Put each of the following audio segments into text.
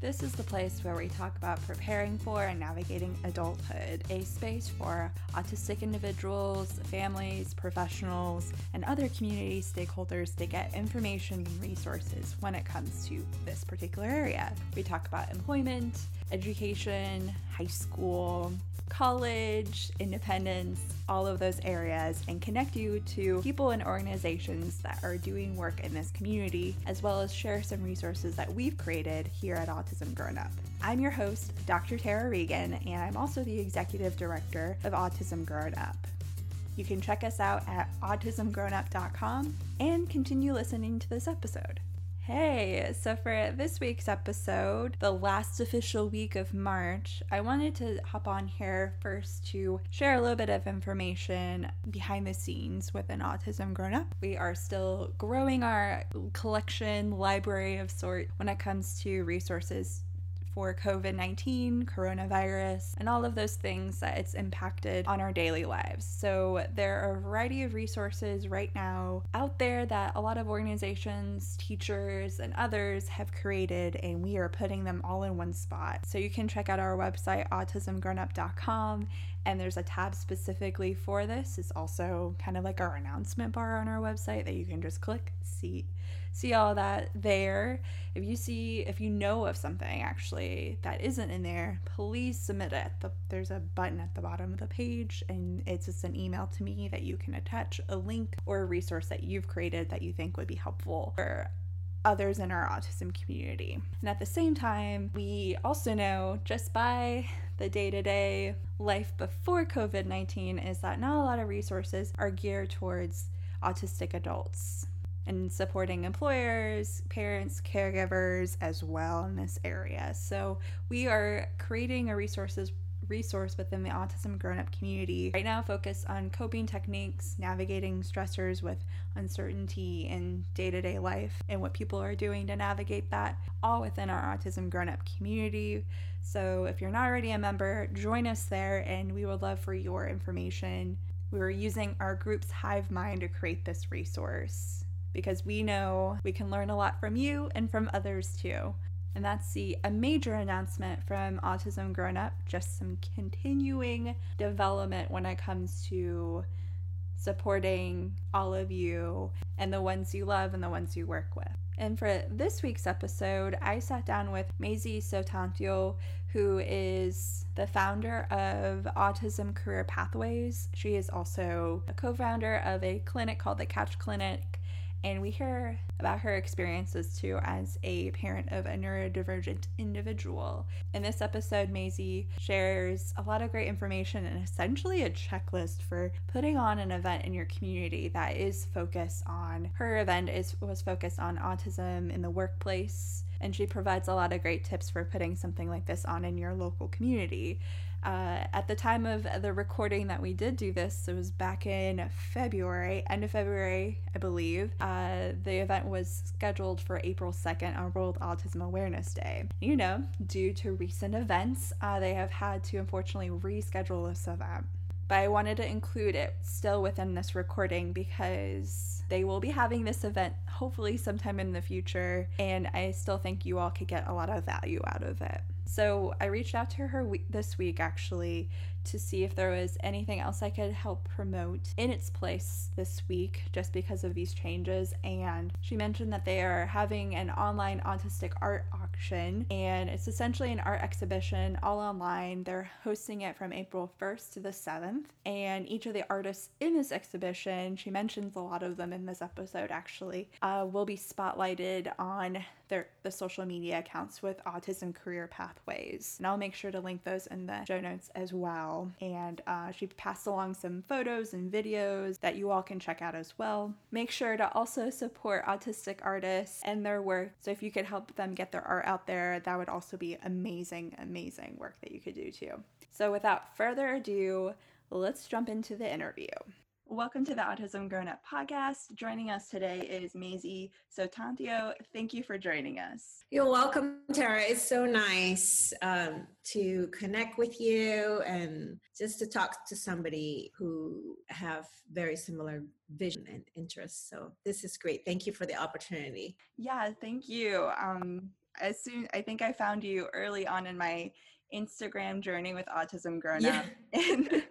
This is the place where we talk about preparing for and navigating adulthood, a space for autistic individuals, families, professionals, and other community stakeholders to get information and resources when it comes to this particular area. We talk about employment, education, high school, college, independence, all of those areas, and connect you to people and organizations that are doing work in this community, as well as share some resources that we've created here at Autism Grown Up. I'm your host, Dr. Tara Regan, and I'm also the executive director of Autism Grown Up. You can check us out at autismgrownup.com and continue listening to this episode. Hey, so for this week's episode, the last official week of March, I wanted to hop on here first to share a little bit of information behind the scenes with an Autism Grown Up. We are still growing our collection library of sort when it comes to resources for COVID 19, coronavirus, and all of those things that it's impacted on our daily lives. So, there are a variety of resources right now out there that a lot of organizations, teachers, and others have created, and we are putting them all in one spot. So, you can check out our website, autismgrownup.com, and there's a tab specifically for this. It's also kind of like our announcement bar on our website that you can just click, see see all that there. If you see, if you know of something actually that isn't in there, please submit it. The, there's a button at the bottom of the page, and it's just an email to me that you can attach a link or a resource that you've created that you think would be helpful for others in our autism community. And at the same time, we also know just by the day to day life before COVID 19 is that not a lot of resources are geared towards autistic adults and supporting employers, parents, caregivers as well in this area. So we are creating a resources resource within the autism grown up community. Right now focused on coping techniques navigating stressors with uncertainty in day-to-day life and what people are doing to navigate that all within our autism grown up community. So if you're not already a member join us there and we would love for your information. We were using our group's hive mind to create this resource because we know we can learn a lot from you and from others too. And that's the a major announcement from Autism Grown Up, just some continuing development when it comes to supporting all of you and the ones you love and the ones you work with. And for this week's episode, I sat down with Maisie Soetantyo, who is the founder of Autism Career Pathways. She is also a co founder of a clinic called the Catch Clinic and we hear about her experiences too as a parent of a neurodivergent individual. In this episode, Maisie shares a lot of great information and essentially a checklist for putting on an event in your community that is focused on her event is was focused on autism in the workplace and she provides a lot of great tips for putting something like this on in your local community. Uh, at the time of the recording that we did do this, it was back in February, end of February, I believe. Uh, the event was scheduled for April 2nd on World Autism Awareness Day. You know, due to recent events, uh, they have had to unfortunately reschedule this event. But I wanted to include it still within this recording because they will be having this event hopefully sometime in the future, and I still think you all could get a lot of value out of it. So I reached out to her this week actually to see if there was anything else I could help promote in its place this week just because of these changes. And she mentioned that they are having an online autistic art auction and it's essentially an art exhibition all online. They're hosting it from April 1st to the 7th. And each of the artists in this exhibition, she mentions a lot of them in this episode actually, uh, will be spotlighted on their the social media accounts with Autism Career Pathways. And I'll make sure to link those in the show notes as well. And uh, she passed along some photos and videos that you all can check out as well. Make sure to also support autistic artists and their work. So if you could help them get their art out there, that would also be amazing, amazing work that you could do too. So without further ado, let's jump into the interview. Welcome to the Autism Grown Up podcast. Joining us today is Maisie Soetantyo. Thank you for joining us. You're welcome, Tara. It's so nice um, to connect with you and just to talk to somebody who have very similar vision and interests. So this is great. Thank you for the opportunity. Yeah, thank you. Um, as soon I think I found you early on in my Instagram journey with autism grown Yeah. up and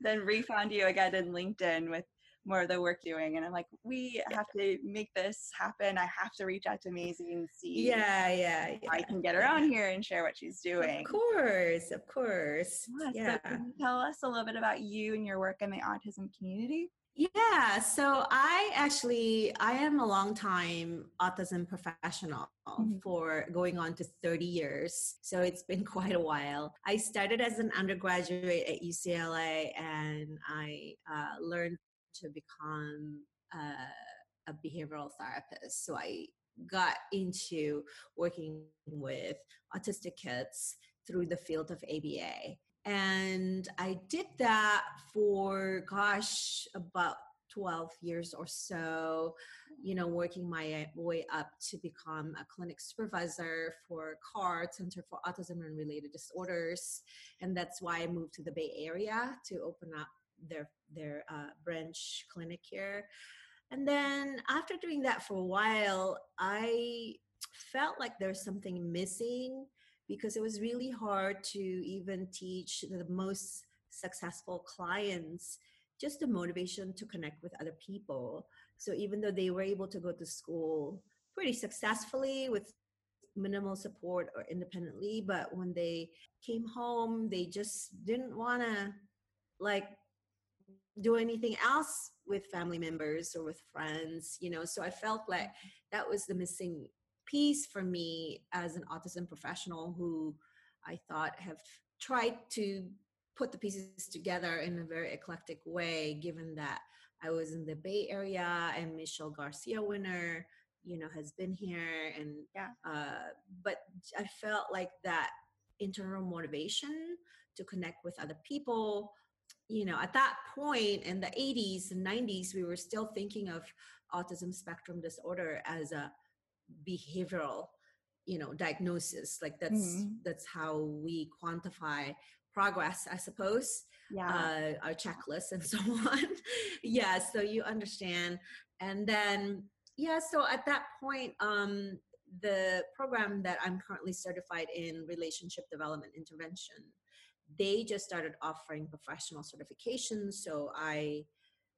then refound you again in LinkedIn with more of the work doing and I'm like we have to make this happen. I have to reach out to Maisie and see Yeah, yeah, yeah. I can get her on here and share what she's doing. Of course, of course. Yeah, Yeah. So can you tell us a little bit about you and your work in the autism community? Yeah, so I actually I am a long time autism professional Mhm. for going on to 30 years. So it's been quite a while. I started as an undergraduate at UCLA and I uh, learned to become uh, a behavioral therapist. So I got into working with autistic kids through the field of ABA and I did that for gosh about 12 years or so you know working my way up to become a clinic supervisor for CARD Center for Autism and Related Disorders. And that's why I moved to the Bay Area to open up their their uh, branch clinic here. And then after doing that for a while I felt like there's something missing because it was really hard to even teach the most successful clients just the motivation to connect with other people. So even though they were able to go to school pretty successfully with minimal support or independently, but when they came home, they just didn't want to like do anything else with family members or with friends, you know. So I felt like that was the missing piece for me as an autism professional who I thought have tried to put the pieces together in a very eclectic way, given that I was in the Bay Area and Michelle Garcia Winner, you know, has been here and Yeah. uh, but I felt like that internal motivation to connect with other people you know at that point in the 80s and 90s we were still thinking of autism spectrum disorder as a behavioral you know diagnosis like that's Mhm. that's how we quantify progress i suppose Yeah. uh, our checklist and so on yeah so you understand and then yeah so at that point um the program that i'm currently certified in relationship development intervention they just started offering professional certifications so i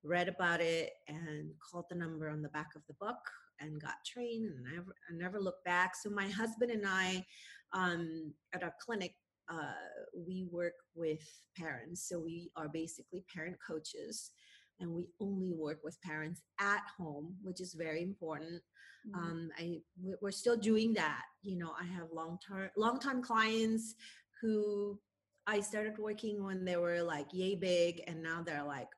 read about it and called the number on the back of the book and got trained and I never, I never looked back so my husband and i um, at our clinic uh, we work with parents so we are basically parent coaches and we only work with parents at home which is very important Mhm. um, I we- we're still doing that. You know, I have long term long time clients who I started working when they were like yay big, and now they're like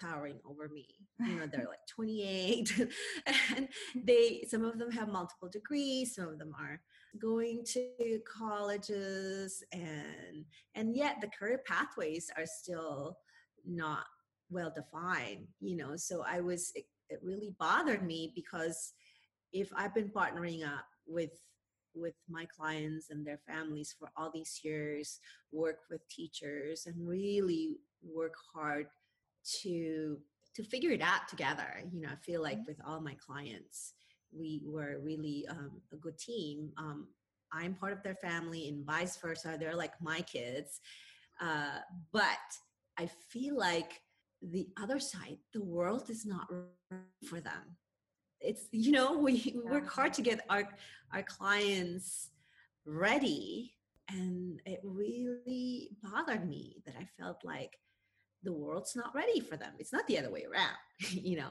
towering over me. You know, they're like 28, and they some of them have multiple degrees, some of them are going to colleges, and and yet the career pathways are still not well defined. You know, so I was it, it really bothered me because if I've been partnering up with with my clients and their families for all these years, work with teachers and really work hard to to figure it out together. You know, I feel like with all my clients, we were really um, a good team. Um, I'm part of their family, and vice versa. They're like my kids, uh, but I feel like the other side, the world is not for them it's you know we, we work hard to get our our clients ready and it really bothered me that i felt like the world's not ready for them. It's not the other way around you know?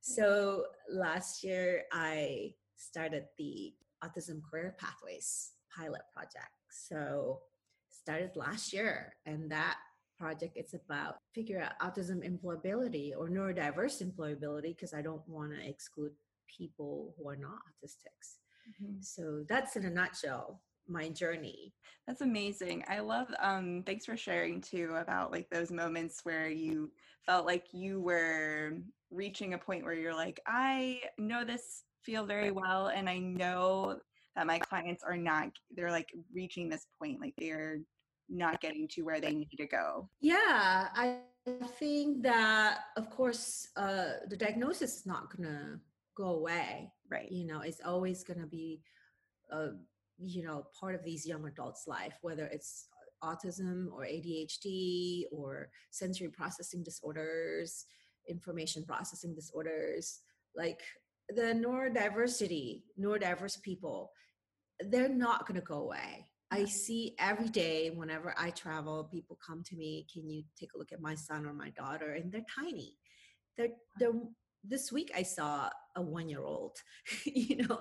So last year i started the autism career pathways pilot project. So started last year and that project it's about figure out autism employability or neurodiverse employability because i don't want to exclude people who are not autistics. Mhm. so that's in a nutshell my journey That's amazing. I love um thanks for sharing too about like those moments where you felt like you were reaching a point where you're like I know this field very well and I know that my clients are not they're like reaching this point like they're not getting to where they need to go. yeah i think that of course uh, the diagnosis is not gonna go away Right. you know it's always gonna be uh, you know part of these young adults life whether it's autism or adhd or sensory processing disorders information processing disorders like the neurodiversity neurodiverse people they're not going to go away I see every day whenever I travel, people come to me, can you take a look at my son or my daughter? And they're tiny. They're, they're this week I saw a one year old, you know,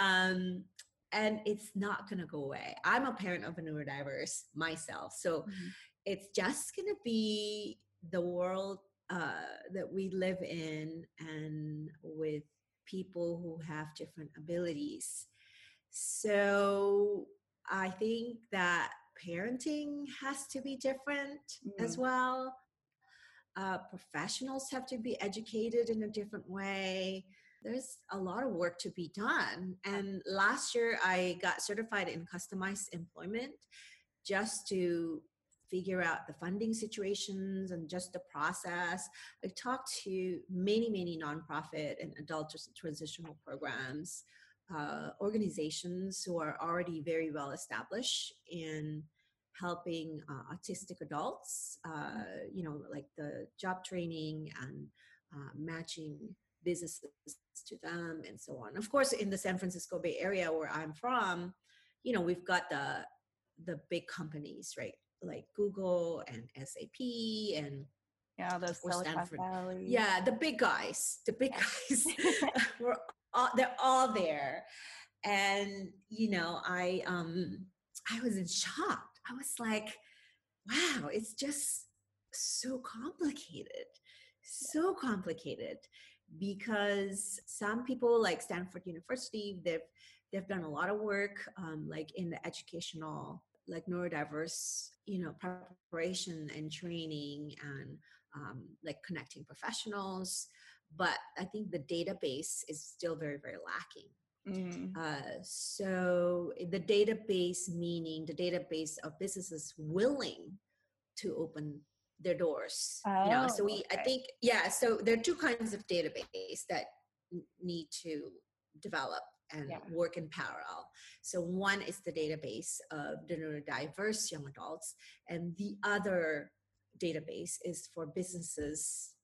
um, and it's not going to go away. I'm a parent of a neurodiverse myself. So mm-hmm. it's just going to be the world uh, that we live in and with people who have different abilities. So I think that parenting has to be different mm. as well. Uh, professionals have to be educated in a different way. There's a lot of work to be done. And last year, I got certified in customized employment just to figure out the funding situations and just the process. I talked to many, many nonprofit and adult transitional programs uh, organizations who are already very well established in helping uh, autistic adults, uh, you know, like the job training and uh, matching businesses to them and so on. Of course, in the San Francisco Bay Area where I'm from, you know, we've got the the big companies, right? Like Google and SAP and yeah, the Stanford. Valley. Yeah, the big guys, the big guys. we're all, they're all there and you know i um i was in shock i was like wow it's just so complicated so complicated because some people like stanford university they've they've done a lot of work um, like in the educational like neurodiverse you know preparation and training and um, like connecting professionals but I think the database is still very, very lacking. Mm. Uh, so the database meaning the database of businesses willing to open their doors. Oh, you know, so oh, we okay. I think yeah. So there are two kinds of database that need to develop and yeah. work in parallel. So one is the database of the neurodiverse young adults, and the other database is for businesses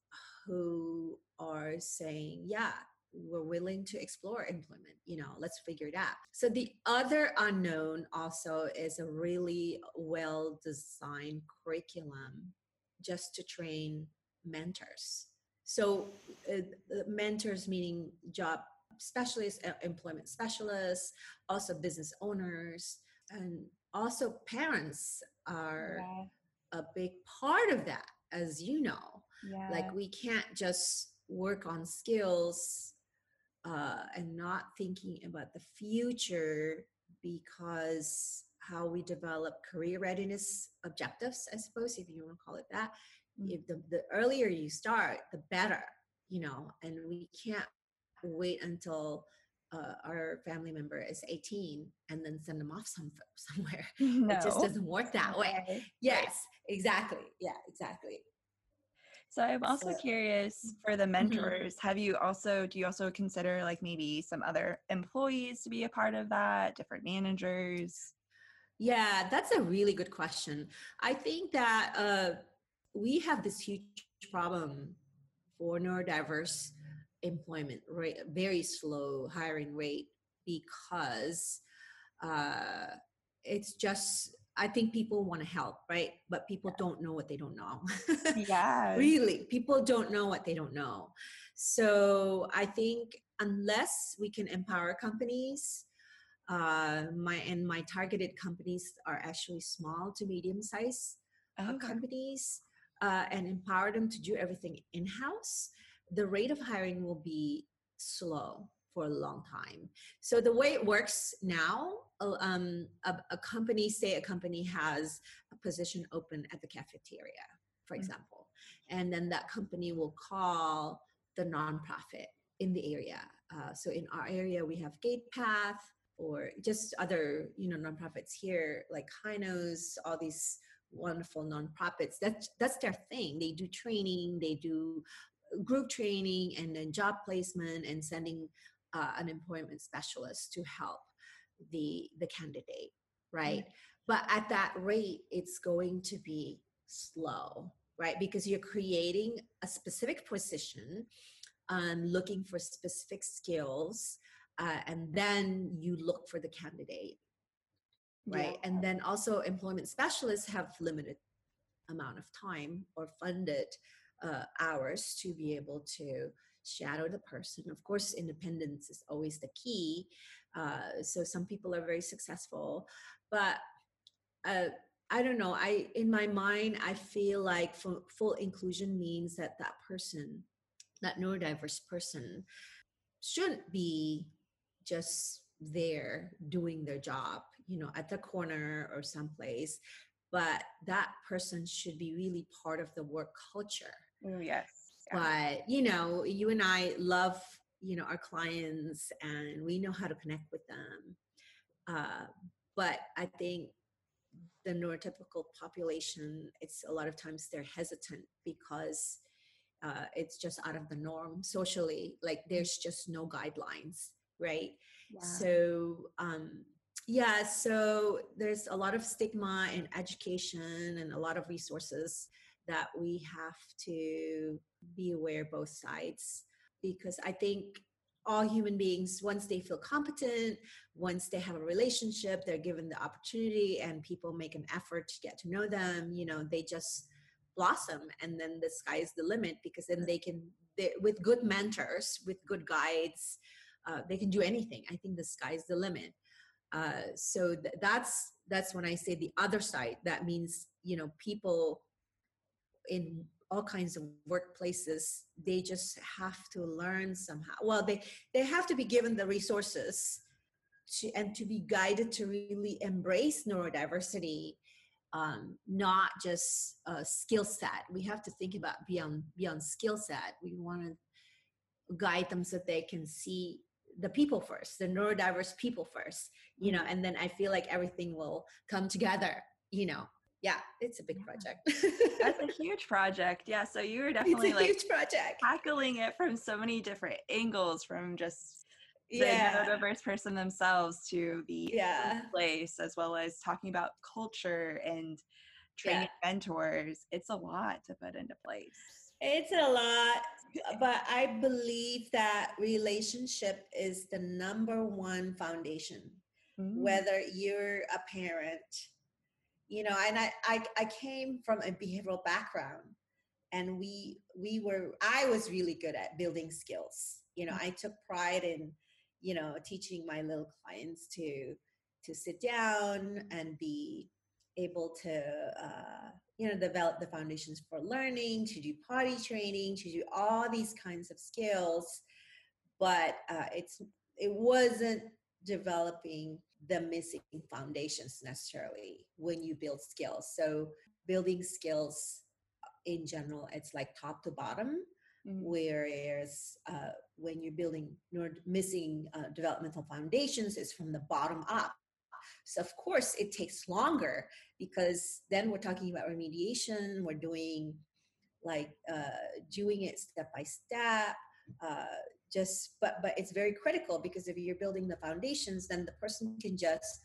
who are saying, yeah, we're willing to explore employment you know let's figure it out so the other unknown also is a really well designed curriculum just to train mentors so uh, mentors meaning job specialists uh, employment specialists also business owners and also parents are yeah. a big part of that as you know yeah. like we can't just work on skills uh, and not thinking about the future because how we develop career readiness objectives i suppose if you want to call it that mm-hmm. if the, the earlier you start the better you know and we can't wait until uh, our family member is 18 and then send them off some, somewhere no. it just doesn't work that way yes exactly yeah exactly so I'm also so, curious for the mm-hmm. mentors, mm-hmm. have you also do you also consider like maybe some other employees to be a part of that, different managers? Yeah, that's a really good question. I think that uh, we have this huge problem for neurodiverse employment rate, very slow hiring rate because uh, it's just I think people want to help, right? But people don't know what they don't know. yeah. really, people don't know what they don't know. So I think unless we can empower companies, uh, my and my targeted companies are actually small to medium size uh, companies, uh, and empower them to do everything in house. The rate of hiring will be slow for a long time. So the way it works now, um, a, a, company, say a company has a position open at the cafeteria, for mm-hmm. example, and then that company will call the nonprofit in the area. Uh, so in our area, we have GatePath or just other, you know, nonprofits here like Hinos, all these wonderful nonprofits. That's that's their thing. They do training, they do group training and then job placement and sending uh, an employment specialist to help the the candidate right mm-hmm. but at that rate it's going to be slow right because you're creating a specific position um, looking for specific skills uh, and then you look for the candidate right yeah. and then also employment specialists have limited amount of time or funded uh, hours to be able to shadow the person of course independence is always the key uh, so some people are very successful but uh, i don't know i in my mind i feel like full, full inclusion means that that person that neurodiverse person shouldn't be just there doing their job you know at the corner or someplace but that person should be really part of the work culture. Yes. Yeah. but you know you and i love you know our clients and we know how to connect with them. Uh, but i think the neurotypical population it's a lot of times they're hesitant because uh, it's just out of the norm socially like there's just no guidelines right yeah. so um yeah so there's a lot of stigma in education and a lot of resources that we have to be aware both sides because i think all human beings once they feel competent once they have a relationship they're given the opportunity and people make an effort to get to know them you know they just blossom and then the sky is the limit because then they can they, with good mentors with good guides uh, they can do anything. I think the sky's the limit. Uh, so th- that's that's when i say the other side. That means you know people in all kinds of workplaces they just have to learn somehow. Well they they have to be given the resources to, and to be guided to really embrace neurodiversity um, not just a skill set. We have to think about beyond beyond skill set. We want to guide them so they can see the people first the neurodiverse people first you know and then i feel like everything will come together you know. Yeah it's a big project. That's a huge project. Yeah so you were definitely like huge project. tackling it from so many different angles from just the yeah. neurodiverse person themselves to the yeah. place as well as talking about culture and training yeah. mentors. It's a lot to put into place it's a lot but i believe that relationship is the number one foundation mm. whether you're a parent you know and I, I i came from a behavioral background and we we were i was really good at building skills you know mm. i took pride in you know teaching my little clients to to sit down and be able to uh, you know develop the foundations for learning to do potty training to do all these kinds of skills but uh, it's it wasn't developing the missing foundations necessarily when you build skills so building skills in general it's like top to bottom mm-hmm. whereas uh, when you're building missing uh, developmental foundations it's from the bottom up so of course it takes longer because then we're talking about remediation. We're doing like uh, doing it step by step uh, just but but it's very critical because if you're building the foundations then the person can just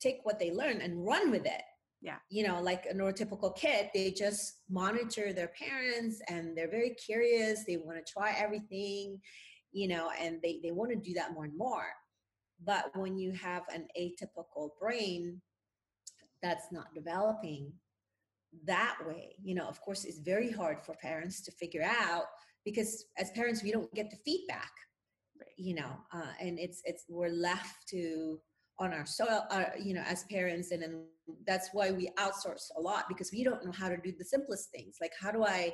take what they learn and run with it. Yeah. You know like a neurotypical kid they just monitor their parents and they're very curious. They want to try everything you know and they they want to do that more and more but when you have an atypical brain that's not developing that way you know of course it's very hard for parents to figure out because as parents we don't get the feedback right. you know uh, and it's it's we're left to on our soil uh, you know as parents and then that's why we outsource a lot because we don't know how to do the simplest things like how do i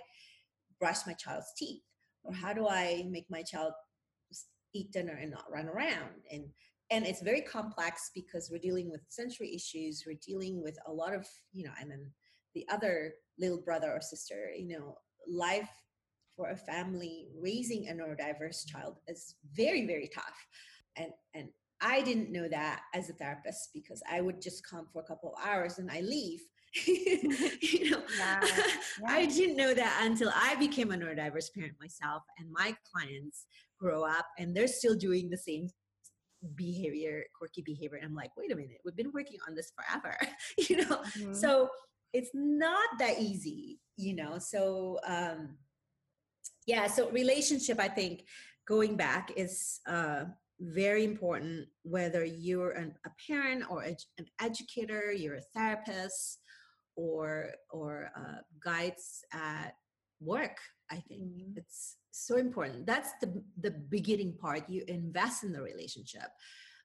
brush my child's teeth or how do i make my child eat dinner and not run around and and it's very complex because we're dealing with sensory issues we're dealing with a lot of you know and then the other little brother or sister you know life for a family raising a neurodiverse mm-hmm. child is very very tough and and i didn't know that as a therapist because i would just come for a couple of hours and i leave you know yeah. Yeah. i didn't know that until i became a neurodiverse parent myself and my clients grow up and they're still doing the same behavior quirky behavior and i'm like wait a minute we've been working on this forever you know Mhm. so it's not that easy you know so um yeah so relationship i think going back is uh very important whether you're an, a parent or ed- an educator you're a therapist or or uh, guides at work i think Mhm. it's so important. That's the the beginning part. You invest in the relationship.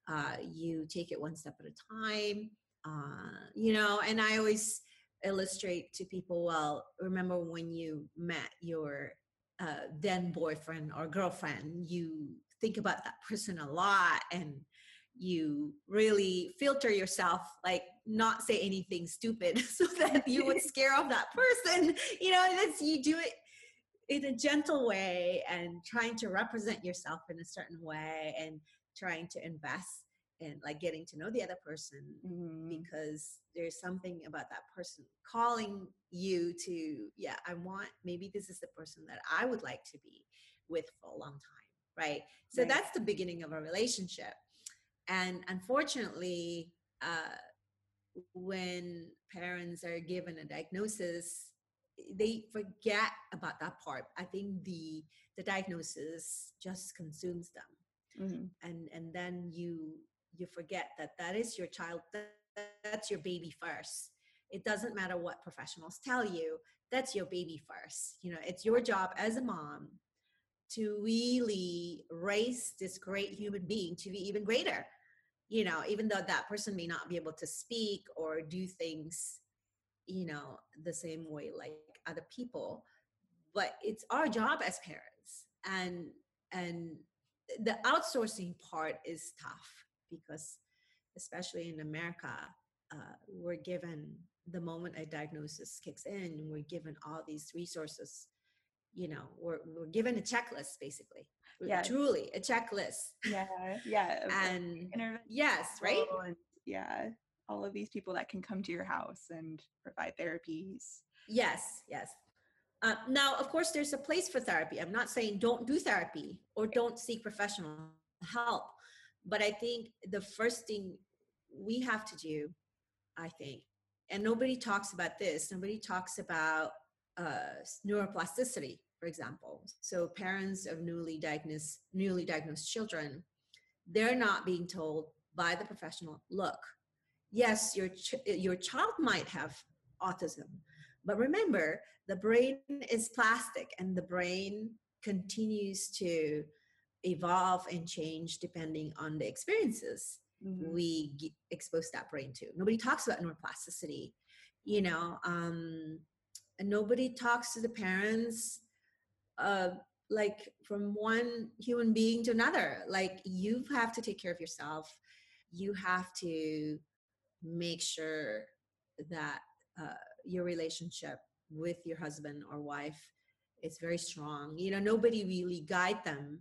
Uh, you take it one step at a time. Uh, you know and i always illustrate to people well remember when you met your uh, then boyfriend or girlfriend you think about that person a lot and you really filter yourself like not say anything stupid so that you would scare off that person. You know that's you do it in a gentle way and trying to represent yourself in a certain way and trying to invest in like getting to know the other person Mhm. because there's something about that person calling you to yeah i want maybe this is the person that i would like to be with for a long time right so Right. that's the beginning of a relationship and unfortunately uh, when parents are given a diagnosis they forget about that part. I think the the diagnosis just consumes them. Mhm. and and then you you forget that that is your child that, that's your baby first. It doesn't matter what professionals tell you that's your baby first. You know it's your job as a mom to really raise this great human being to be even greater. You know even though that person may not be able to speak or do things you know the same way like other people but it's our job as parents and and the outsourcing part is tough because especially in america uh, we're given the moment a diagnosis kicks in we're given all these resources you know we're, we're given a checklist basically Yes. truly a checklist. Yeah yeah and yes right? and yeah all of these people that can come to your house and provide therapies Yes, yes. Uh, now, of course, there's a place for therapy. I'm not saying don't do therapy or don't seek professional help, but I think the first thing we have to do, I think, and nobody talks about this, nobody talks about uh, neuroplasticity, for example. So, parents of newly diagnosed newly diagnosed children, they're not being told by the professional, look, yes, your ch- your child might have autism, but remember, the brain is plastic and the brain continues to evolve and change depending on the experiences Mhm. we g- expose that brain to. Nobody talks about neuroplasticity, you know, um, and nobody talks to the parents uh, like from one human being to another. Like you have to take care of yourself. You have to make sure that uh, your relationship with your husband or wife is very strong. You know, nobody really guide them.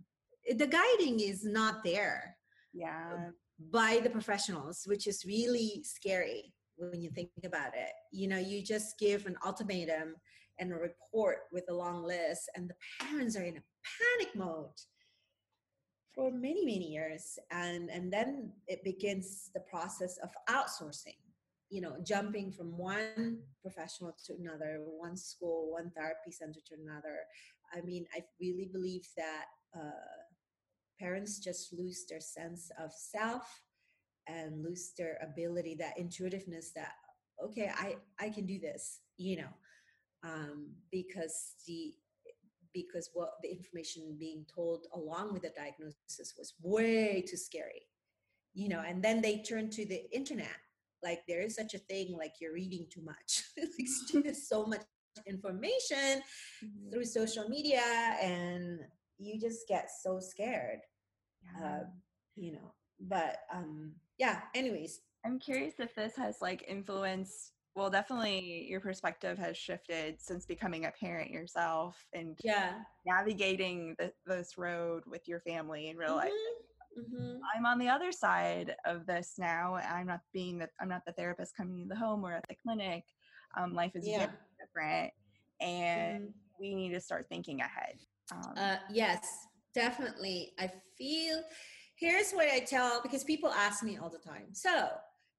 The guiding is not there yeah by the professionals, which is really scary when you think about it. You know, you just give an ultimatum and a report with a long list, and the parents are in a panic mode for many, many years. And, and then it begins the process of outsourcing, you know, jumping from one professional to another, one school, one therapy center to another. I mean, I really believe that uh, parents just lose their sense of self and lose their ability that intuitiveness that okay i i can do this you know um because the because what the information being told along with the diagnosis was way too scary you know and then they turn to the internet like there is such a thing like you're reading too much like there's so much information Mhm. through social media and you just get so scared Yeah. uh, you know but um yeah anyways I'm curious if this has like influenced. Well, definitely your perspective has shifted since becoming a parent yourself and yeah navigating the, this road with your family in real life. Hmm I'm on the other side of this now. I'm not being the I'm not the therapist coming to the home or at the clinic. Um, life is yeah different, and Mhm. we need to start thinking ahead. Um, uh yes definitely i feel here's what I tell because people ask me all the time. So,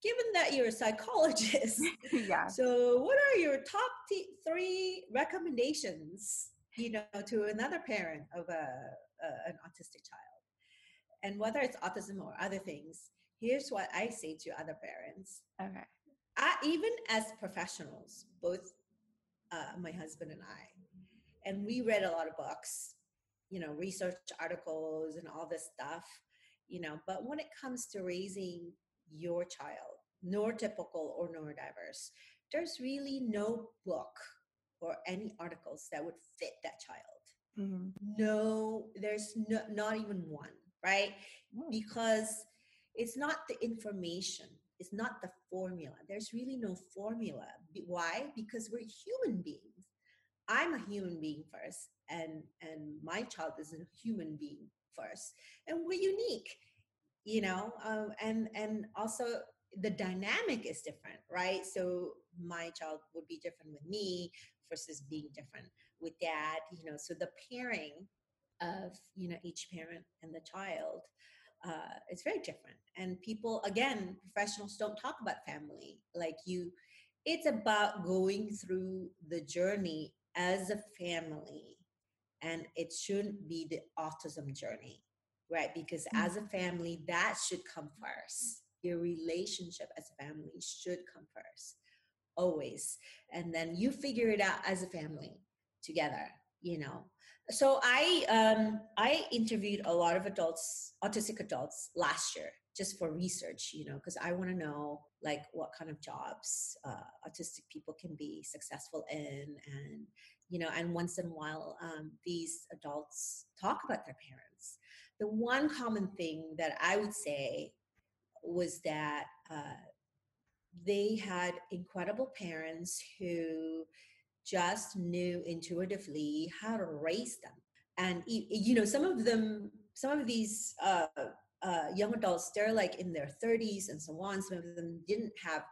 given that you're a psychologist, yeah. So, what are your top t- three recommendations, you know, to another parent of a, a an autistic child? And whether it's autism or other things, here's what I say to other parents. Okay. I, even as professionals, both uh, my husband and I, and we read a lot of books, you know, research articles and all this stuff, you know, but when it comes to raising your child, neurotypical or neurodiverse, there's really no book or any articles that would fit that child. Mm-hmm. No, there's no, not even one, right? Mm. Because it's not the information, it's not the formula. There's really no formula. Why? Because we're human beings. I'm a human being first, and and my child is a human being first, and we're unique, you know. Um, and and also the dynamic is different, right? So my child would be different with me versus being different with dad, you know. So the pairing of you know each parent and the child uh, it's very different. And people again professionals don't talk about family. Like you it's about going through the journey as a family and it shouldn't be the autism journey right? Because Mm. as a family that should come first. Your relationship as a family should come first always. And then you figure it out as a family together you know. So i um i interviewed a lot of adults autistic adults last year just for research you know because i want to know like what kind of jobs uh, autistic people can be successful in and you know and once in a while um, these adults talk about their parents. The one common thing that i would say was that uh, they had incredible parents who just knew intuitively how to raise them. And you know some of them some of these uh, uh, young adults they're like in their 30s and so on. Some of them didn't have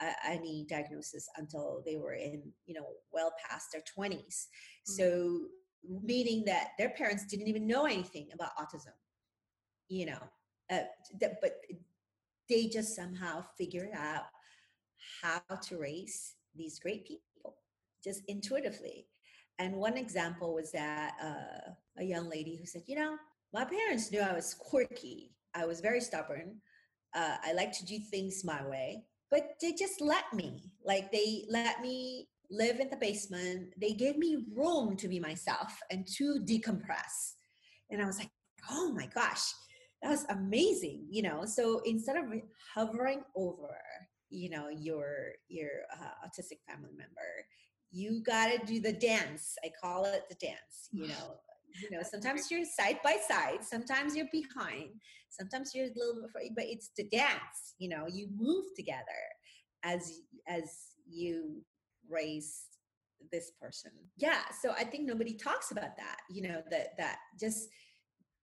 uh, any diagnosis until they were in you know well past their 20s so meaning that their parents didn't even know anything about autism you know uh, that, but they just somehow figured out how to raise these great people just intuitively. And one example was that uh, a young lady who said, You know, my parents knew I was quirky, I was very stubborn, uh, I like to do things my way, but they just let me. Like they let me live in the basement, they gave me room to be myself and to decompress. And I was like, Oh my gosh. That was amazing, you know. So instead of hovering over you know your your uh, autistic family member you got to do the dance. I call it the dance you know. You know sometimes you're side by side sometimes you're behind sometimes you're a little bit afraid but it's the dance you know you move together as as you raise this person. Yeah so i think nobody talks about that you know that that just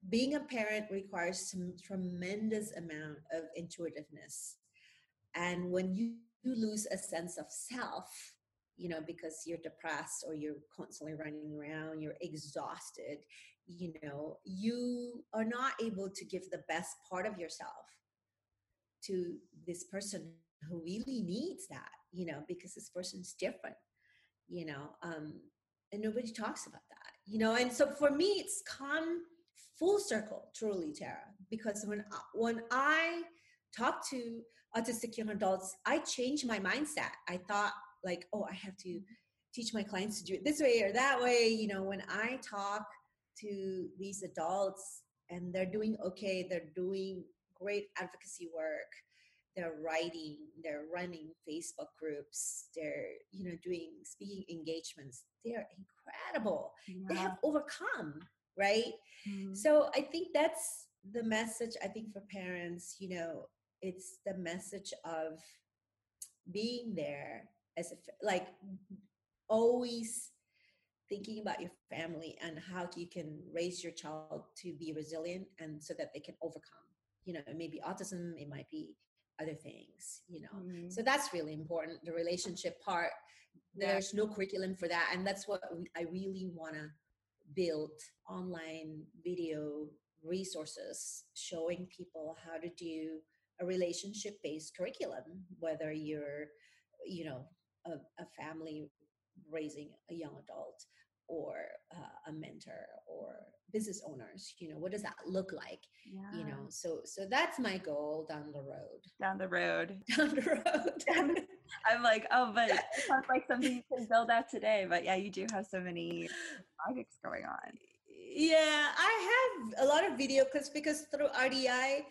being a parent requires some tremendous amount of intuitiveness. And when you, you lose a sense of self you know because you're depressed or you're constantly running around you're exhausted you know you are not able to give the best part of yourself to this person who really needs that you know because this person's different you know um and nobody talks about that you know and so for me it's come full circle truly tara because when I, when i talk to autistic young adults i changed my mindset. I thought like oh i have to teach my clients to do it this way or that way you know when i talk to these adults and they're doing okay they're doing great advocacy work they're writing they're running facebook groups they're you know doing speaking engagements they're incredible they have overcome right Mhm. so I think that's the message. I think for parents, you know, it's the message of being there as a f- like always thinking about your family and how you can raise your child to be resilient and so that they can overcome. You know, it may be autism, it might be other things. You know, Mhm. so that's really important. The relationship part. Yeah. There's no curriculum for that, and that's what I really want to build online video resources showing people how to do a relationship based curriculum whether you're you know a, a family raising a young adult or uh, a mentor or business owners you know what does that look like yeah. you know? So so that's my goal down the road. Down the road. Down the road. I'm like oh but it sounds like something you can build out today. But yeah you do have so many projects going on. Yeah i have a lot of video clips because through rdi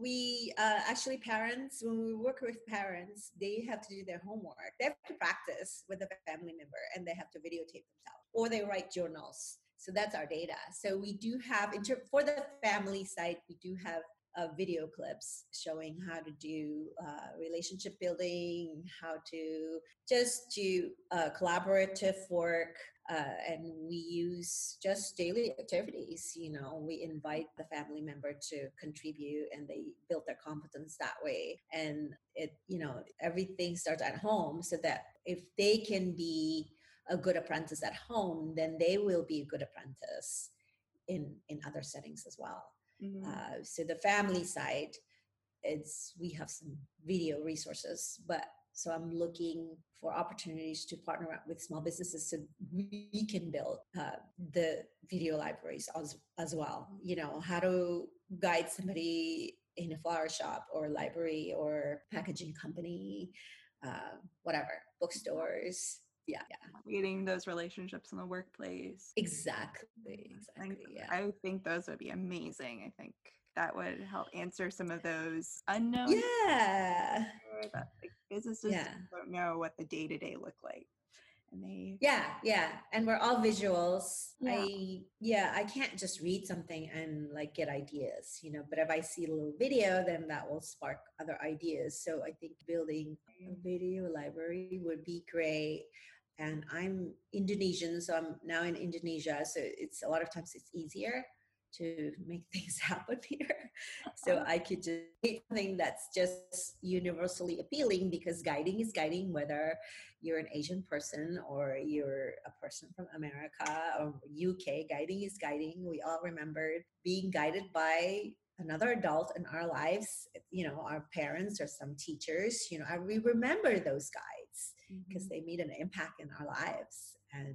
we uh, actually parents when we work with parents they have to do their homework. They have to practice with a family member and they have to videotape themselves or they write journals. So that's our data. So we do have for the family side we do have uh, video clips showing how to do uh, relationship building how to just do uh, collaborative work uh, and we use just daily activities you know we invite the family member to contribute and they build their competence that way and it you know everything starts at home so that if they can be a good apprentice at home then they will be a good apprentice in in other settings as well mm-hmm. uh, so the family side it's we have some video resources but so I'm looking for opportunities to partner up with small businesses so we can build uh, the video libraries as, as well. You know, how to guide somebody in a flower shop or library or packaging company, uh, whatever, bookstores. Yeah, yeah. Creating those relationships in the workplace. Exactly. Exactly. I, yeah. I think those would be amazing. I think that would help answer some of those unknown. Yeah. That like, businesses yeah. don't know what the day to day look like. And they Yeah, yeah. And we're all visuals. Yeah. I yeah, I can't just read something and like get ideas, you know, but if I see a little video, then that will spark other ideas. So I think building a mm. video library would be great and I'm Indonesian, so I'm now in Indonesia. So it's a lot of times it's easier to make things happen here. So uh-huh. I could just something that's just universally appealing because guiding is guiding whether you're an Asian person or you're a person from America or UK. Guiding is guiding. We all remember being guided by another adult in our lives, you know, our parents or some teachers, you know, we remember those guides because mm-hmm. they made an impact in our lives. And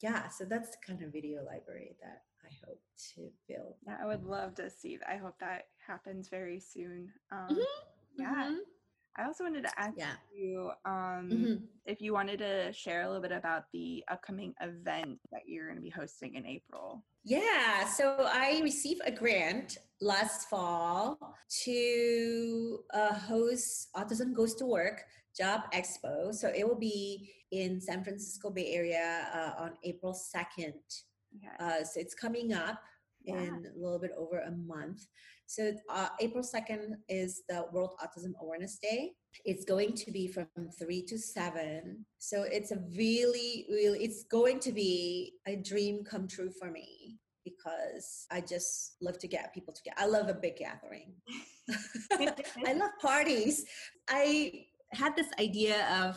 yeah, so that's the kind of video library that I hope to build. Yeah, I would love to see that. I hope that happens very soon. Um, mm-hmm. Yeah. Mm-hmm. I also wanted to ask yeah. you um, mm-hmm. if you wanted to share a little bit about the upcoming event that you're going to be hosting in April. Yeah, so I received a grant last fall to uh, host Autism Goes to Work Job Expo. So it will be in San Francisco Bay Area uh, on April 2nd. Okay. Uh, so it's coming up yeah. in a little bit over a month. So uh, April 2nd is the World Autism Awareness Day. It's going to be from 3 to 7. So it's a really, really, it's going to be a dream come true for me because I just love to get people together. I love a big gathering. I love parties. I had this idea of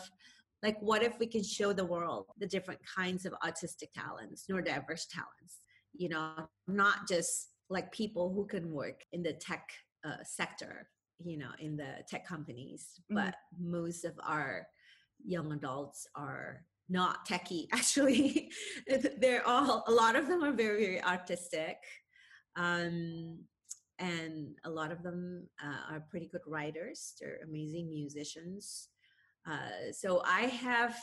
like what if we can show the world the different kinds of autistic talents neurodiverse talents? You know not just like people who can work in the tech uh, sector you know in the tech companies mm-hmm. but most of our young adults are not techie actually. They're all a lot of them are very very artistic um, and a lot of them uh, are pretty good writers. They're amazing musicians uh, so I have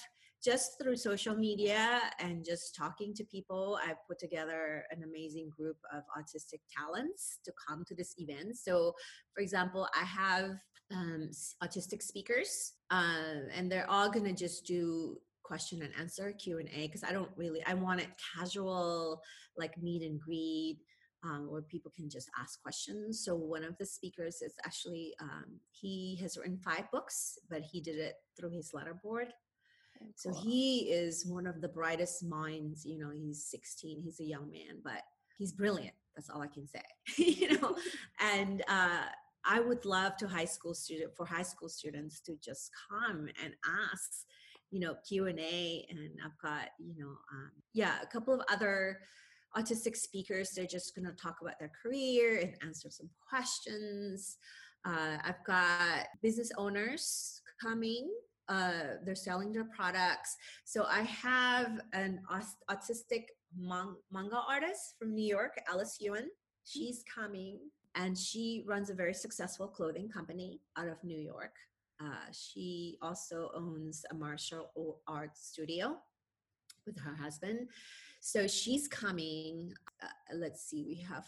just through social media and just talking to people, I've put together an amazing group of autistic talents to come to this event. So, for example, I have um, autistic speakers, uh, and they're all gonna just do question and answer Q and A because I don't really I want it casual, like meet and greet um, where people can just ask questions. So one of the speakers is actually um, he has written five books, but he did it through his letterboard. Cool. So he is one of the brightest minds. You know, he's 16. He's a young man, but he's brilliant. That's all I can say. you know, and uh, I would love to high school student for high school students to just come and ask you know q and a and i've got you know um, yeah a couple of other autistic speakers. They're just going to talk about their career and answer some questions. Uh, I've got business owners coming. Uh, they're selling their products. So I have an autistic manga artist from New York, Alice Ewan. She's coming and she runs a very successful clothing company out of New York. Uh, she also owns a martial arts studio with her husband. So she's coming. Uh, let's see, we have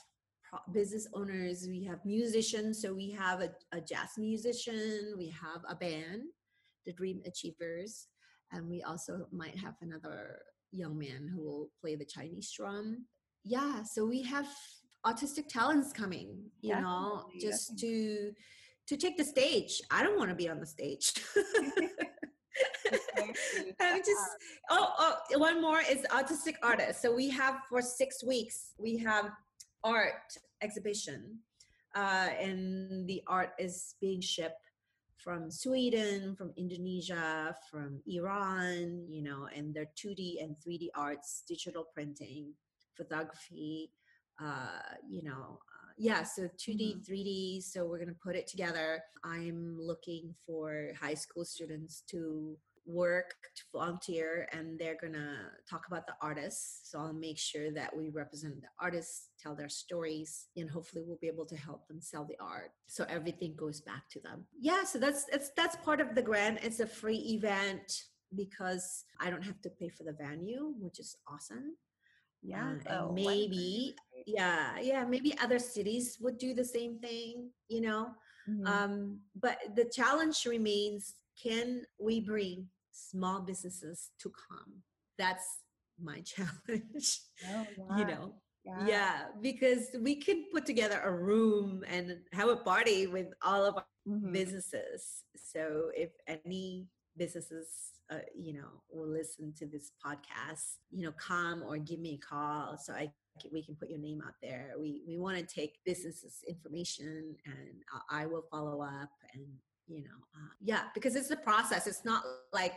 business owners, we have musicians. So we have a, a jazz musician, we have a band, the Dream Achievers, and we also might have another young man who will play the Chinese drum. Yeah, so we have autistic talents coming, you Definitely. know, just to to take the stage. I don't want to be on the stage. I'm just oh, oh one more is autistic artist. So we have for six weeks we have art exhibition, uh, and the art is being shipped from Sweden, from Indonesia, from Iran, you know, and they're 2D and 3D arts, digital printing, photography, uh, you know, uh, yeah, so 2D, mm-hmm. 3D. So we're going to put it together. I'm looking for high school students to work to volunteer and they're gonna talk about the artists. So i'll make sure that we represent the artists tell their stories and hopefully we'll be able to help them sell the art. So everything goes back to them. Yeah so that's it's that's part of the grant. It's a free event because i don't have to pay for the venue which is awesome. Yeah and oh, maybe yeah yeah maybe other cities would do the same thing you know? Mm-hmm. um but the challenge remains can we bring small businesses to come that's my challenge oh, wow. you know yeah. yeah. because we can put together a room and have a party with all of our mm-hmm. businesses so if any businesses uh, you know will listen to this podcast you know come or give me a call so i we can put your name out there we we want to take businesses information and I, I will follow up and you know uh, yeah because it's the process. It's not like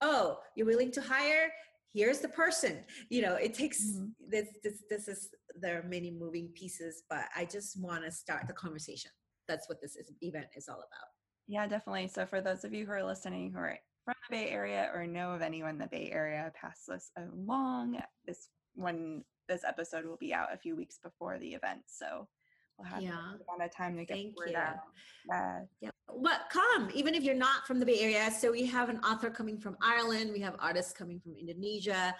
oh you're willing to hire? Here's the person. You know it takes mm-hmm. this this this is there are many moving pieces but i just want to start the conversation. That's what this is, event is all about. Yeah definitely. So for those of you who are listening who are from the bay area or know of anyone in the bay area pass this along. This when this episode will be out a few weeks before the event so we'll have yeah. a lot of time to get Thank word you. out. Yeah. yeah. But come, even if you're not from the Bay Area. So we have an author coming from Ireland, we have artists coming from Indonesia,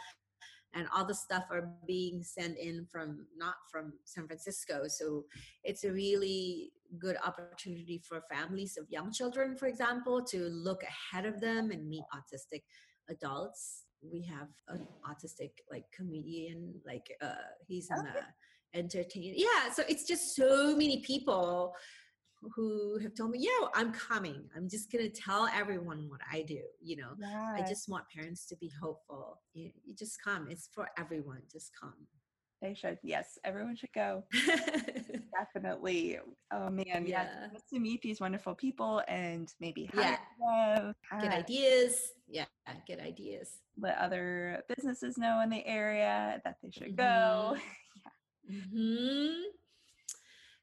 and all the stuff are being sent in from not from San Francisco. So it's a really good opportunity for families of young children, for example, to look ahead of them and meet autistic adults. We have an autistic like comedian, like uh, he's in the entertain. Yeah, so it's just so many people who have told me, "Yeah, I'm coming. I'm just gonna tell everyone what I do." You know, yes. I just want parents to be hopeful. You, you just come. It's for everyone. Just come. They should. Yes, everyone should go. Definitely. Oh man, yeah. Yes. to meet these wonderful people and maybe yeah. Them, get ideas. Yeah, get ideas. Let other businesses know in the area that they should mm-hmm. go. Mm-hmm.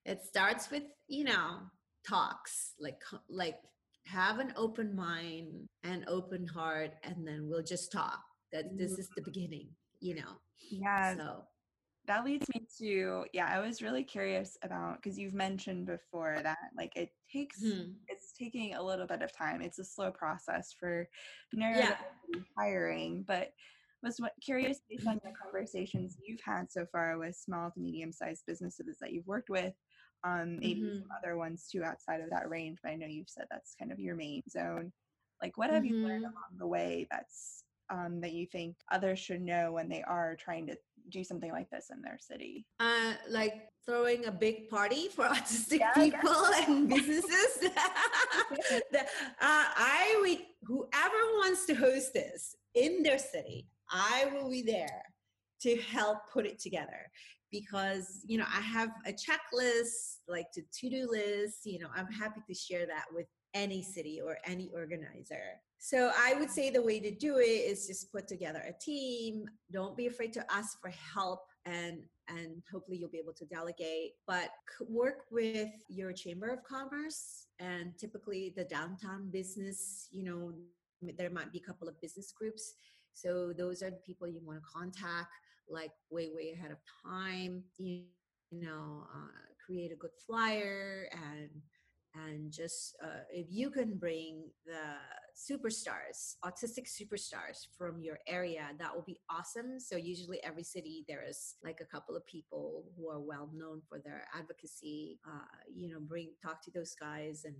It starts with, you know, talks, like like have an open mind and open heart, and then we'll just talk. That this is the beginning, you know. Yeah. So that leads me to yeah i was really curious about because you've mentioned before that like it takes hmm it's taking a little bit of time it's a slow process for yeah. hiring but was what, curious based on the conversations you've had so far with small to medium sized businesses that you've worked with um, maybe mm-hmm. some other ones too outside of that range but i know you've said that's kind of your main zone like what have mm-hmm. you learned mm-hmm. along the way that's um, that you think others should know when they are trying to do something like this in their city? Uh, like throwing a big party for autistic yeah, people and businesses. the, uh, I would, whoever wants to host this in their city, I will be there to help put it together because you know I have a checklist like the to-do list you know I'm happy to share that with any city or any organizer. So I would say the way to do it is just put together a team. Don't be afraid to ask for help and and hopefully you'll be able to delegate but work with your chamber of commerce and typically the downtown business you know there might be a couple of business groups so those are the people you want to contact like way way ahead of time you, know uh, create a good flyer and and just uh, if you can bring the superstars autistic superstars from your area that will be awesome. So usually every city there is like a couple of people who are well known for their advocacy uh, you know bring talk to those guys and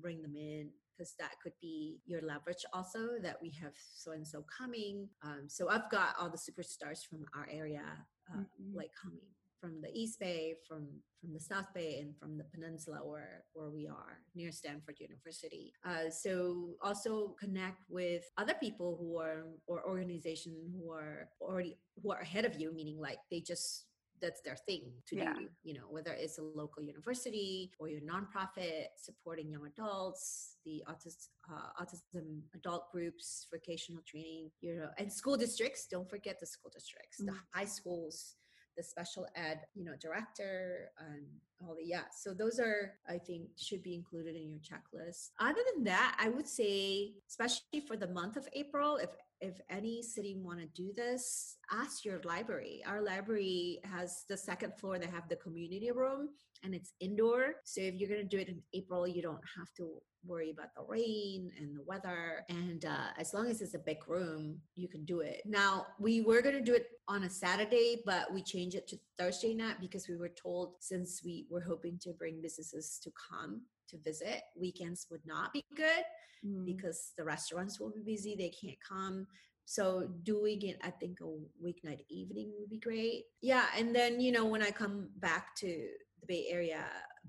bring them in because that could be your leverage also that we have so and so coming um, so i've got all the superstars from our area uh, mm-hmm. like coming from the East Bay, from from the South Bay, and from the peninsula where where we are near Stanford University. Uh, so also connect with other people who are or organizations who are already who are ahead of you, meaning like they just that's their thing to yeah. do you know whether it's a local university or your nonprofit supporting young adults the autism, uh, autism adult groups vocational training you know and school districts don't forget the school districts mm-hmm. the high schools the special ed, you know, director and all the yeah. So those are I think should be included in your checklist. Other than that, I would say, especially for the month of April, if if any city want to do this, ask your library. Our library has the second floor. They have the community room, and it's indoor. So if you're going to do it in April, you don't have to worry about the rain and the weather. And uh, as long as it's a big room, you can do it. Now, we were going to do it on a Saturday, but we changed it to Thursday night because we were told since we were hoping to bring businesses to come to visit, weekends would not be good mm. because the restaurants will be busy. They can't come. So doing it, I think a weeknight evening would be great. Yeah, and then you know when I come back to the Bay Area,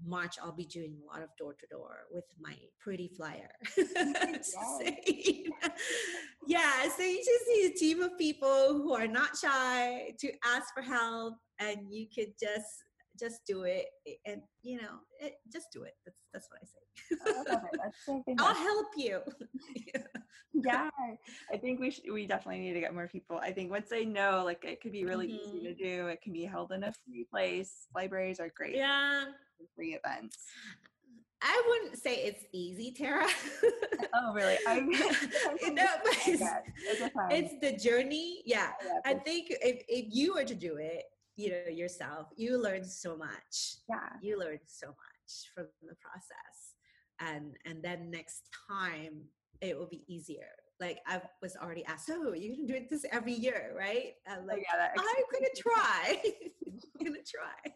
March, I'll be doing a lot of door to door with my pretty flyer. yeah, so you just need a team of people who are not shy to ask for help, and you could just just do it and you know it, just do it. That's that's what i say. I'll help you. Yeah. I think we should we definitely need to get more people. I think once they know like it could be really mm-hmm. easy to do. It can be held in a free place. Libraries are great yeah. free events. I wouldn't say it's easy, Tara. oh, really? I, no, it's, it's, the journey. Yeah. Yeah I think if, if you were to do it, you know yourself. You learn so much. Yeah. You learn so much from the process. And and then next time it will be easier. Like i was already asked oh you're gonna do it this every year right? I'm oh, like oh, yeah, i'm gonna try. I'm gonna try.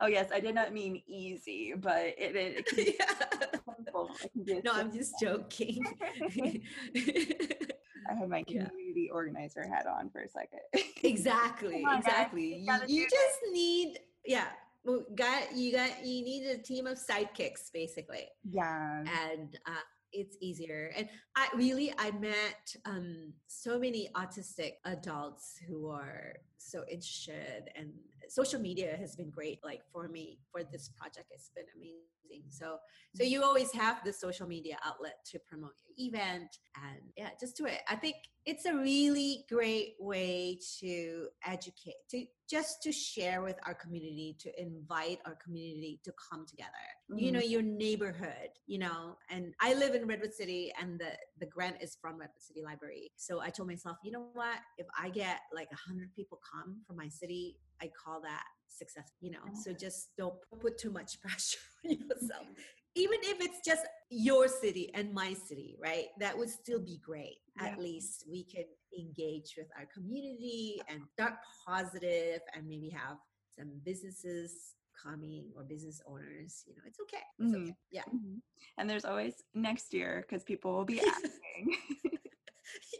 Oh yes i did not mean easy but it, it, it can be yeah. no i'm just joking I have my community yeah. organizer hat on for a second. exactly, on, exactly. You, you just need, yeah. Well, got you got you need a team of sidekicks basically. Yeah. And uh, it's easier. And I really I met um, so many autistic adults who are so interested and social media has been great like for me for this project. It's been amazing. So so you always have the social media outlet to promote your event and yeah just do it. I think it's a really great way to educate to just to share with our community to invite our community to come together. Mm-hmm. you know mm-hmm. your neighborhood you know and i live in redwood city and the the grant is from redwood city library. So i told myself you know what? If i get like a hundred people come from my city i call that success you know so just don't put too much pressure on yourself even if it's just your city and my city, right? That would still be great. Yeah. At least we can engage with our community and start positive and maybe have some businesses coming or business owners. You know, it's okay. It's mm-hmm. okay. Yeah. Mm-hmm. And there's always next year because people will be asking.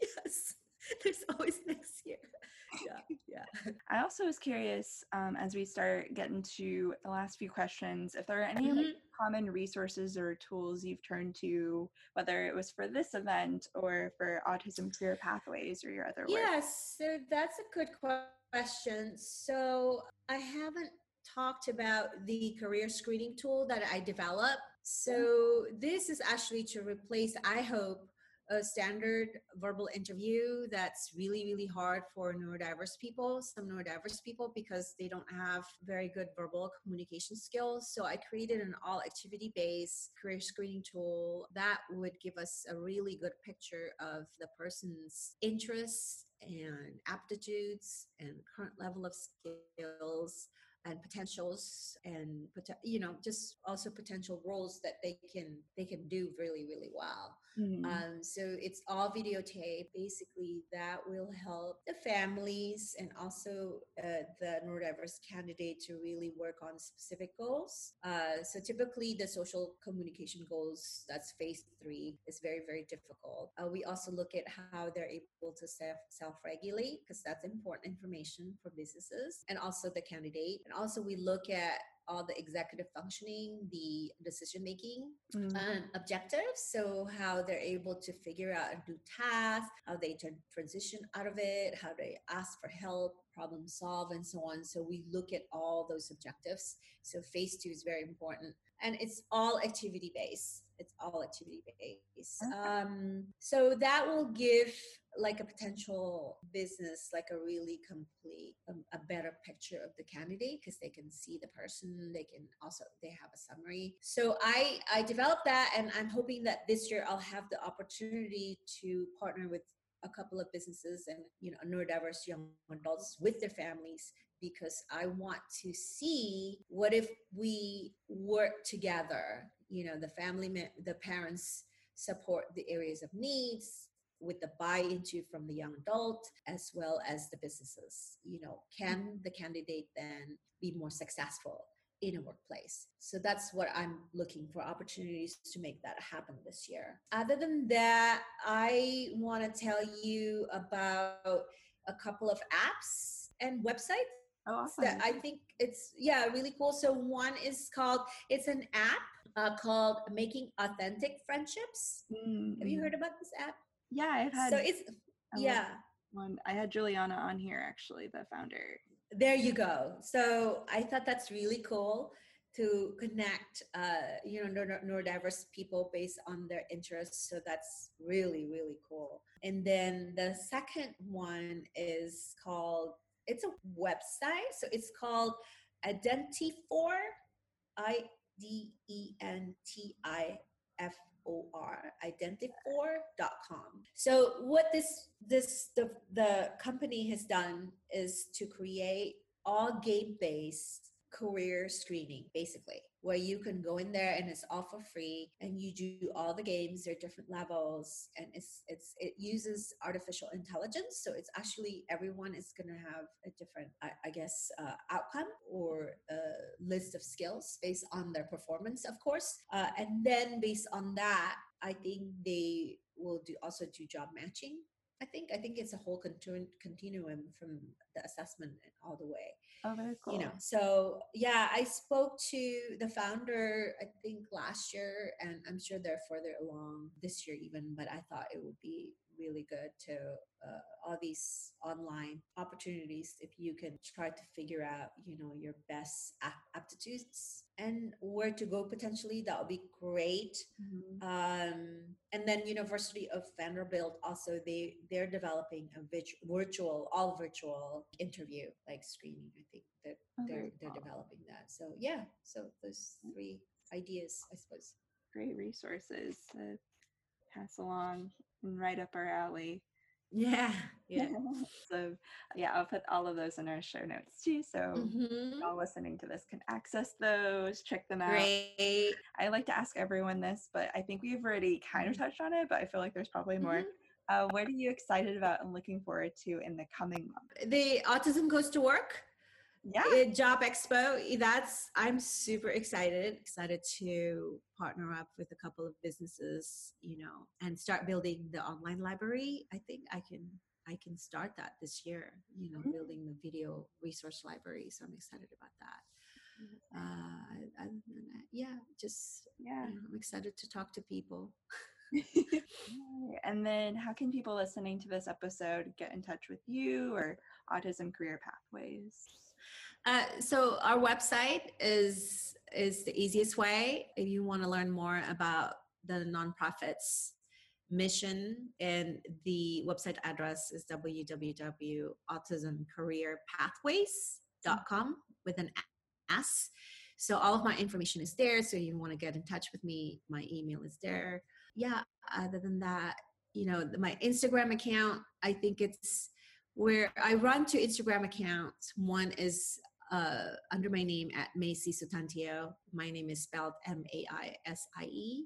yes. There's always next year yeah, yeah. I also was curious um, as we start getting to the last few questions if there are any mm-hmm. like, common resources or tools you've turned to, whether it was for this event or for Autism Career Pathways or your other work. Yes, so that's a good question. So I haven't talked about the career screening tool that I developed. So this is actually to replace, I hope, a standard verbal interview that's really, really hard for neurodiverse people, some neurodiverse people, because they don't have very good verbal communication skills. So I created an all activity based career screening tool that would give us a really good picture of the person's interests and aptitudes and current level of skills and potentials and you know just also potential roles that they can they can do really really well mm-hmm. um, so it's all videotape basically that will help the families and also uh, the neurodiverse candidate to really work on specific goals. Uh, so typically the social communication goals that's phase three is very very difficult. Uh, we also look at how they're able to self regulate because that's important information for businesses and also the candidate. And also we look at all the executive functioning, the decision making mm-hmm. and objectives. So how they're able to figure out and do tasks, how they turn, transition out of it, how they ask for help, problem solve, and so on. So we look at all those objectives. So phase two is very important, and it's all activity based. It's all activity based. Okay. Um, so that will give like a potential business like a really complete um, a better picture of the candidate because they can see the person they can also they have a summary so i i developed that and i'm hoping that this year i'll have the opportunity to partner with a couple of businesses and you know neurodiverse young adults with their families because i want to see what if we work together you know the family the parents support the areas of needs with the buy-into from the young adult as well as the businesses. You know can the candidate then be more successful in a workplace? So that's what i'm looking for opportunities to make that happen this year. Other than that i want to tell you about a couple of apps and websites Oh, awesome. That I think it's yeah really cool. So one is called it's an app uh, called Making Authentic Friendships. Mm-hmm. Have you mm-hmm. heard about this app? Yeah, I've had. So it's yeah. One I had Juliana on here actually, the founder. There you go. So I thought that's really cool to connect, uh, you know, neurodiverse people based on their interests. So that's really really cool. And then the second one is called. It's a website, so it's called Identifor. I D E N T I F O-R, identifor.com. So what this this the the company has done is to create all game-based career screening basically where you can go in there and it's all for free and you do all the games there are different levels and it's it's it uses artificial intelligence. So it's actually everyone is going to have a different i, I guess uh, outcome or a list of skills based on their performance of course. Uh, and then based on that i think they will do also do job matching I think I think it's a whole continu- continuum from the assessment all the way. Oh, very cool. You know, so yeah, I spoke to the founder I think last year, and I'm sure they're further along this year even. But I thought it would be really good to uh, all these online opportunities if you can try to figure out you know your best aptitudes and where to go potentially that would be great. Mm-hmm. um, and then university of vanderbilt also they they're developing a virtual all virtual interview like screening i think that oh, they're they're developing that. So yeah so those three ideas i suppose. Great resources to pass along right up our alley yeah. Yeah. so yeah, I'll put all of those in our show notes too. So mm-hmm. all listening to this can access those, check them out. Great. I like to ask everyone this, but I think we've already kind of mm-hmm. touched on it, but I feel like there's probably more. Mm-hmm. Uh, what are you excited about and looking forward to in the coming month? The autism goes to work yeah. Job expo that's i'm super excited excited to partner up with a couple of businesses you know and start building the online library. I think i can i can start that this year you know mm-hmm. building the video resource library so i'm excited about that. Uh, yeah just yeah. you know, i'm excited to talk to people. And then how can people listening to this episode get in touch with you or autism career pathways uh, so our website is is the easiest way if you want to learn more about the nonprofits mission, and the website address is www.autismcareerpathways.com with an S. So all of my information is there. So you want to get in touch with me, my email is there. Yeah. Other than that, you know, my Instagram account, I think it's where I run two Instagram accounts. One is uh, under my name at Maisie Soetantyo. My name is spelled M A I S I E,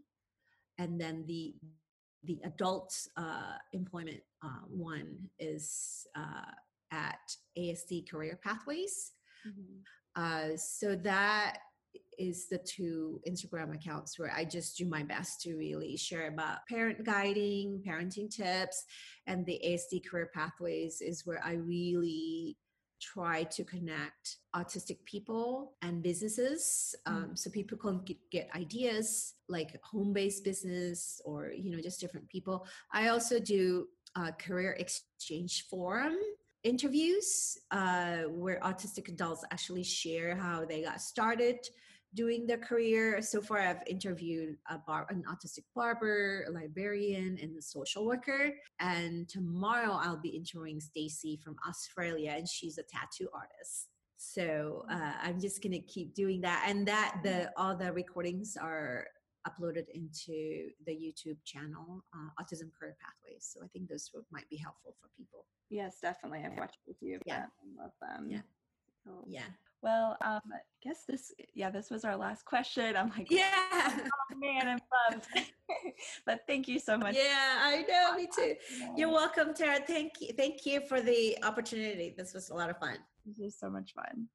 and then the the adult uh, employment uh, one is uh, at ASD Career Pathways. Mm-hmm. Uh, so that is the two Instagram accounts where I just do my best to really share about parent guiding, parenting tips, and the ASD career pathways is where I really try to connect autistic people and businesses um, mm. so people can get, ideas like home-based business or you know just different people i also do a career exchange forum interviews uh, where autistic adults actually share how they got started doing their career. So far, I've interviewed a bar, an autistic barber, a librarian, and a social worker. And tomorrow, I'll be interviewing Stacy from Australia, and she's a tattoo artist. So uh, I'm just gonna keep doing that, and that the all the recordings are uploaded into the YouTube channel, uh, Autism Career Pathways. So I think those might be helpful for people. Yes, definitely. I've watched a few of yeah. them. I love them. Yeah. Cool. Yeah. Well, um, I guess this, yeah, this was our last question. I'm like, yeah, oh, man, I'm bummed. but thank you so much. Yeah, I know, me too. You're welcome, Tara. Thank you, thank you for the opportunity. This was a lot of fun. This was so much fun.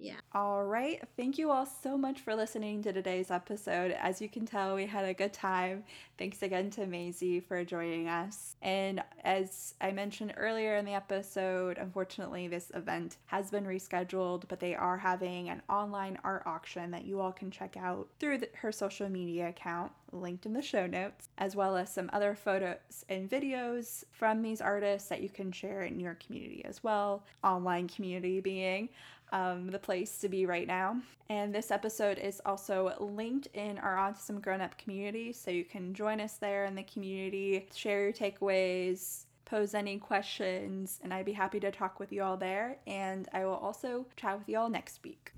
Yeah. All right. Thank you all so much for listening to today's episode. As you can tell, we had a good time. Thanks again to Maisie for joining us. And as I mentioned earlier in the episode, unfortunately, this event has been rescheduled, but they are having an online art auction that you all can check out through the, her social media account linked in the show notes, as well as some other photos and videos from these artists that you can share in your community as well. Online community being um, the place to be right now. And this episode is also linked in our Autism Grown Up community, so you can join us there in the community, share your takeaways, pose any questions, and I'd be happy to talk with you all there. And I will also chat with you all next week.